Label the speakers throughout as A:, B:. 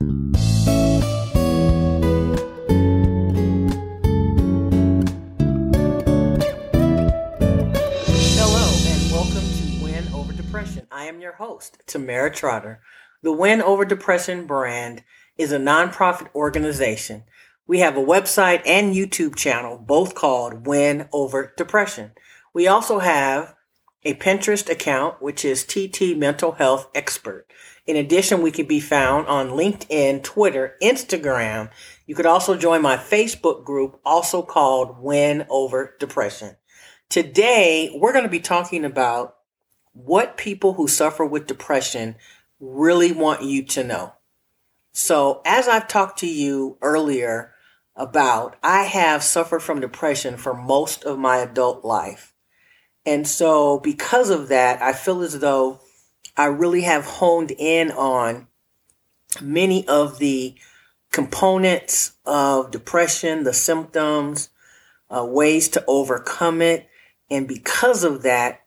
A: Hello, and welcome to Win Over Depression. I am your host, Tamara Trotter. The Win Over Depression brand is a nonprofit organization. We have a website and YouTube channel, both called Win Over Depression. We also have a Pinterest account, which is TT Mental Health Expert. In addition, we can be found on LinkedIn, Twitter, Instagram. You could also join my Facebook group, also called Win Over Depression. Today, we're going to be talking about what people who suffer with depression really want you to know. So, as I've talked to you earlier about, I have suffered from depression for most of my adult life. And so, because of that, I feel as though I really have honed in on many of the components of depression, the symptoms, uh, ways to overcome it. And because of that,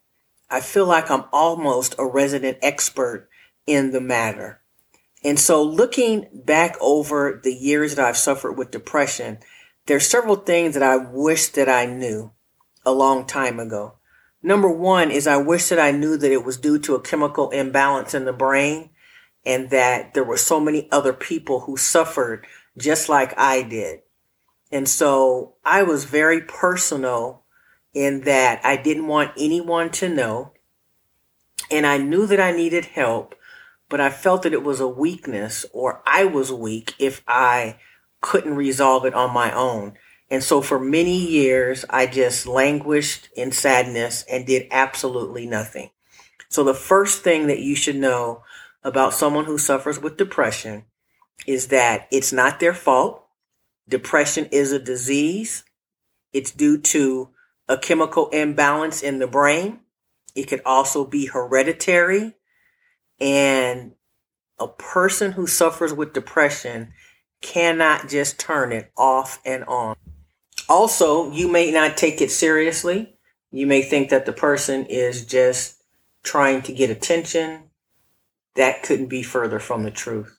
A: I feel like I'm almost a resident expert in the matter. And so looking back over the years that I've suffered with depression, there's several things that I wish that I knew a long time ago. Number one is I wish that I knew that it was due to a chemical imbalance in the brain and that there were so many other people who suffered just like I did. And so I was very personal in that I didn't want anyone to know. And I knew that I needed help, but I felt that it was a weakness or I was weak if I couldn't resolve it on my own. And so for many years, I just languished in sadness and did absolutely nothing. So the first thing that you should know about someone who suffers with depression is that it's not their fault. Depression is a disease. It's due to a chemical imbalance in the brain. It could also be hereditary. And a person who suffers with depression cannot just turn it off and on. Also, you may not take it seriously. You may think that the person is just trying to get attention. That couldn't be further from the truth.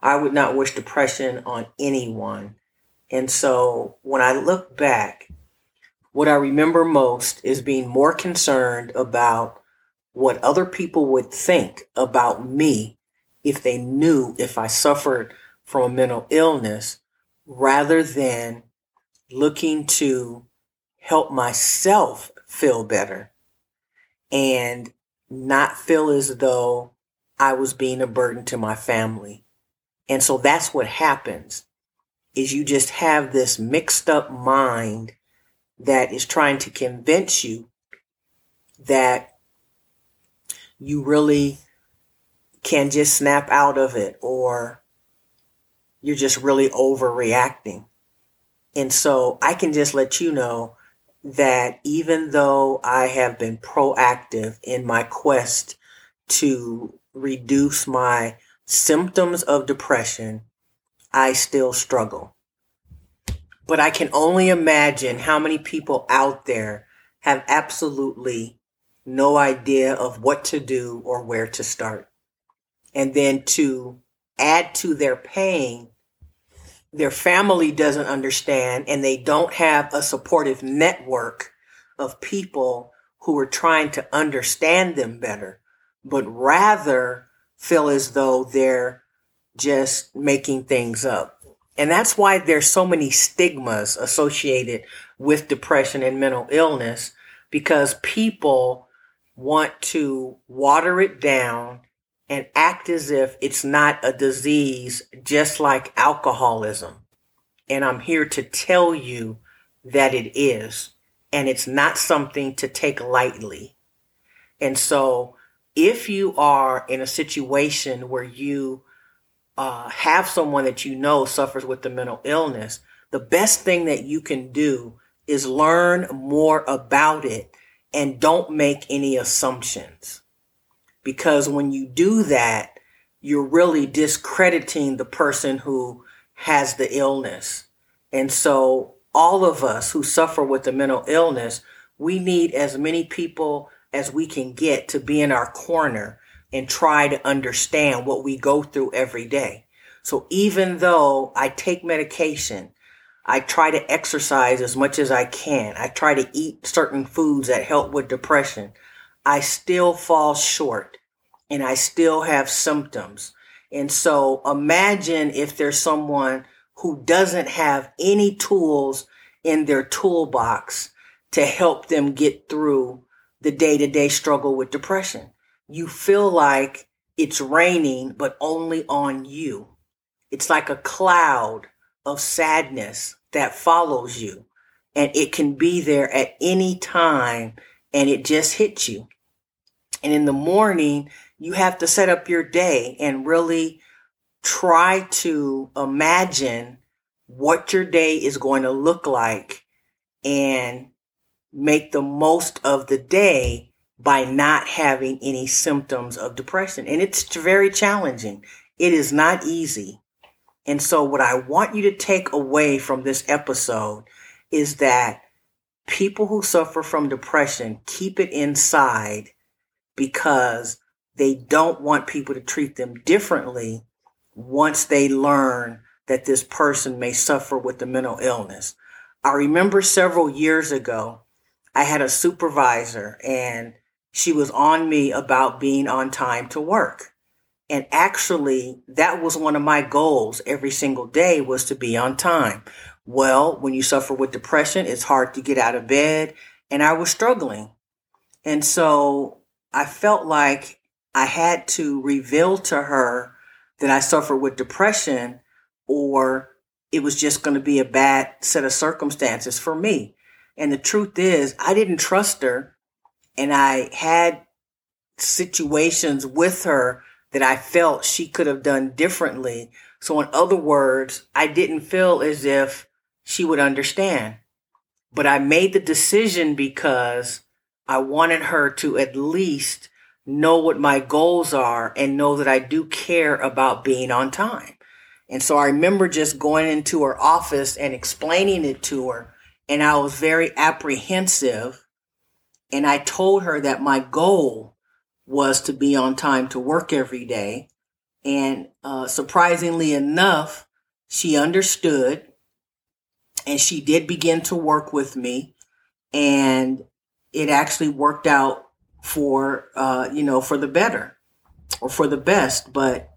A: I would not wish depression on anyone. And so when I look back, what I remember most is being more concerned about what other people would think about me if they knew if I suffered from a mental illness rather than looking to help myself feel better and not feel as though I was being a burden to my family. And so that's what happens is you just have this mixed up mind that is trying to convince you that you really can just snap out of it or you're just really overreacting. And so I can just let you know that even though I have been proactive in my quest to reduce my symptoms of depression, I still struggle. But I can only imagine how many people out there have absolutely no idea of what to do or where to start. And then to add to their pain, their family doesn't understand and they don't have a supportive network of people who are trying to understand them better, but rather feel as though they're just making things up. And that's why there's so many stigmas associated with depression and mental illness because people want to water it down and act as if it's not a disease, just like alcoholism. And I'm here to tell you that it is. And it's not something to take lightly. And so if you are in a situation where you uh, have someone that you know suffers with the mental illness, the best thing that you can do is learn more about it and don't make any assumptions. Because when you do that, you're really discrediting the person who has the illness. And so all of us who suffer with the mental illness, we need as many people as we can get to be in our corner and try to understand what we go through every day. So even though I take medication, I try to exercise as much as I can. I try to eat certain foods that help with depression. I still fall short and I still have symptoms. And so imagine if there's someone who doesn't have any tools in their toolbox to help them get through the day to day struggle with depression. You feel like it's raining, but only on you. It's like a cloud of sadness that follows you and it can be there at any time and it just hits you. And in the morning, you have to set up your day and really try to imagine what your day is going to look like and make the most of the day by not having any symptoms of depression. And it's very challenging. It is not easy. And so, what I want you to take away from this episode is that people who suffer from depression keep it inside because they don't want people to treat them differently once they learn that this person may suffer with the mental illness. I remember several years ago, I had a supervisor and she was on me about being on time to work. And actually, that was one of my goals every single day was to be on time. Well, when you suffer with depression, it's hard to get out of bed. And I was struggling. And so I felt like I had to reveal to her that I suffered with depression or it was just going to be a bad set of circumstances for me. And the truth is, I didn't trust her. And I had situations with her that I felt she could have done differently. So, in other words, I didn't feel as if she would understand. But I made the decision because I wanted her to at least know what my goals are and know that I do care about being on time. And so I remember just going into her office and explaining it to her. And I was very apprehensive. And I told her that my goal was to be on time to work every day. And uh, surprisingly enough, she understood and she did begin to work with me. And it actually worked out for, uh, you know, for the better or for the best. But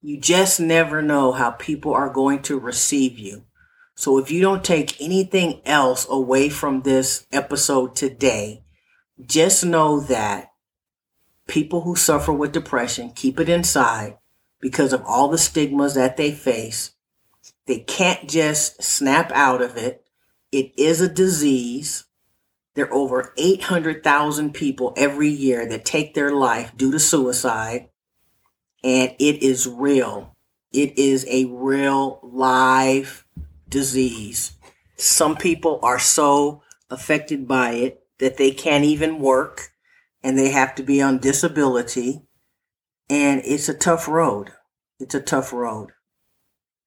A: you just never know how people are going to receive you. So if you don't take anything else away from this episode today, just know that people who suffer with depression keep it inside because of all the stigmas that they face. They can't just snap out of it. It is a disease. There are over 800,000 people every year that take their life due to suicide. And it is real. It is a real live disease. Some people are so affected by it that they can't even work and they have to be on disability. And it's a tough road. It's a tough road.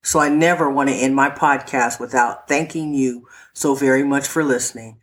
A: So I never want to end my podcast without thanking you so very much for listening.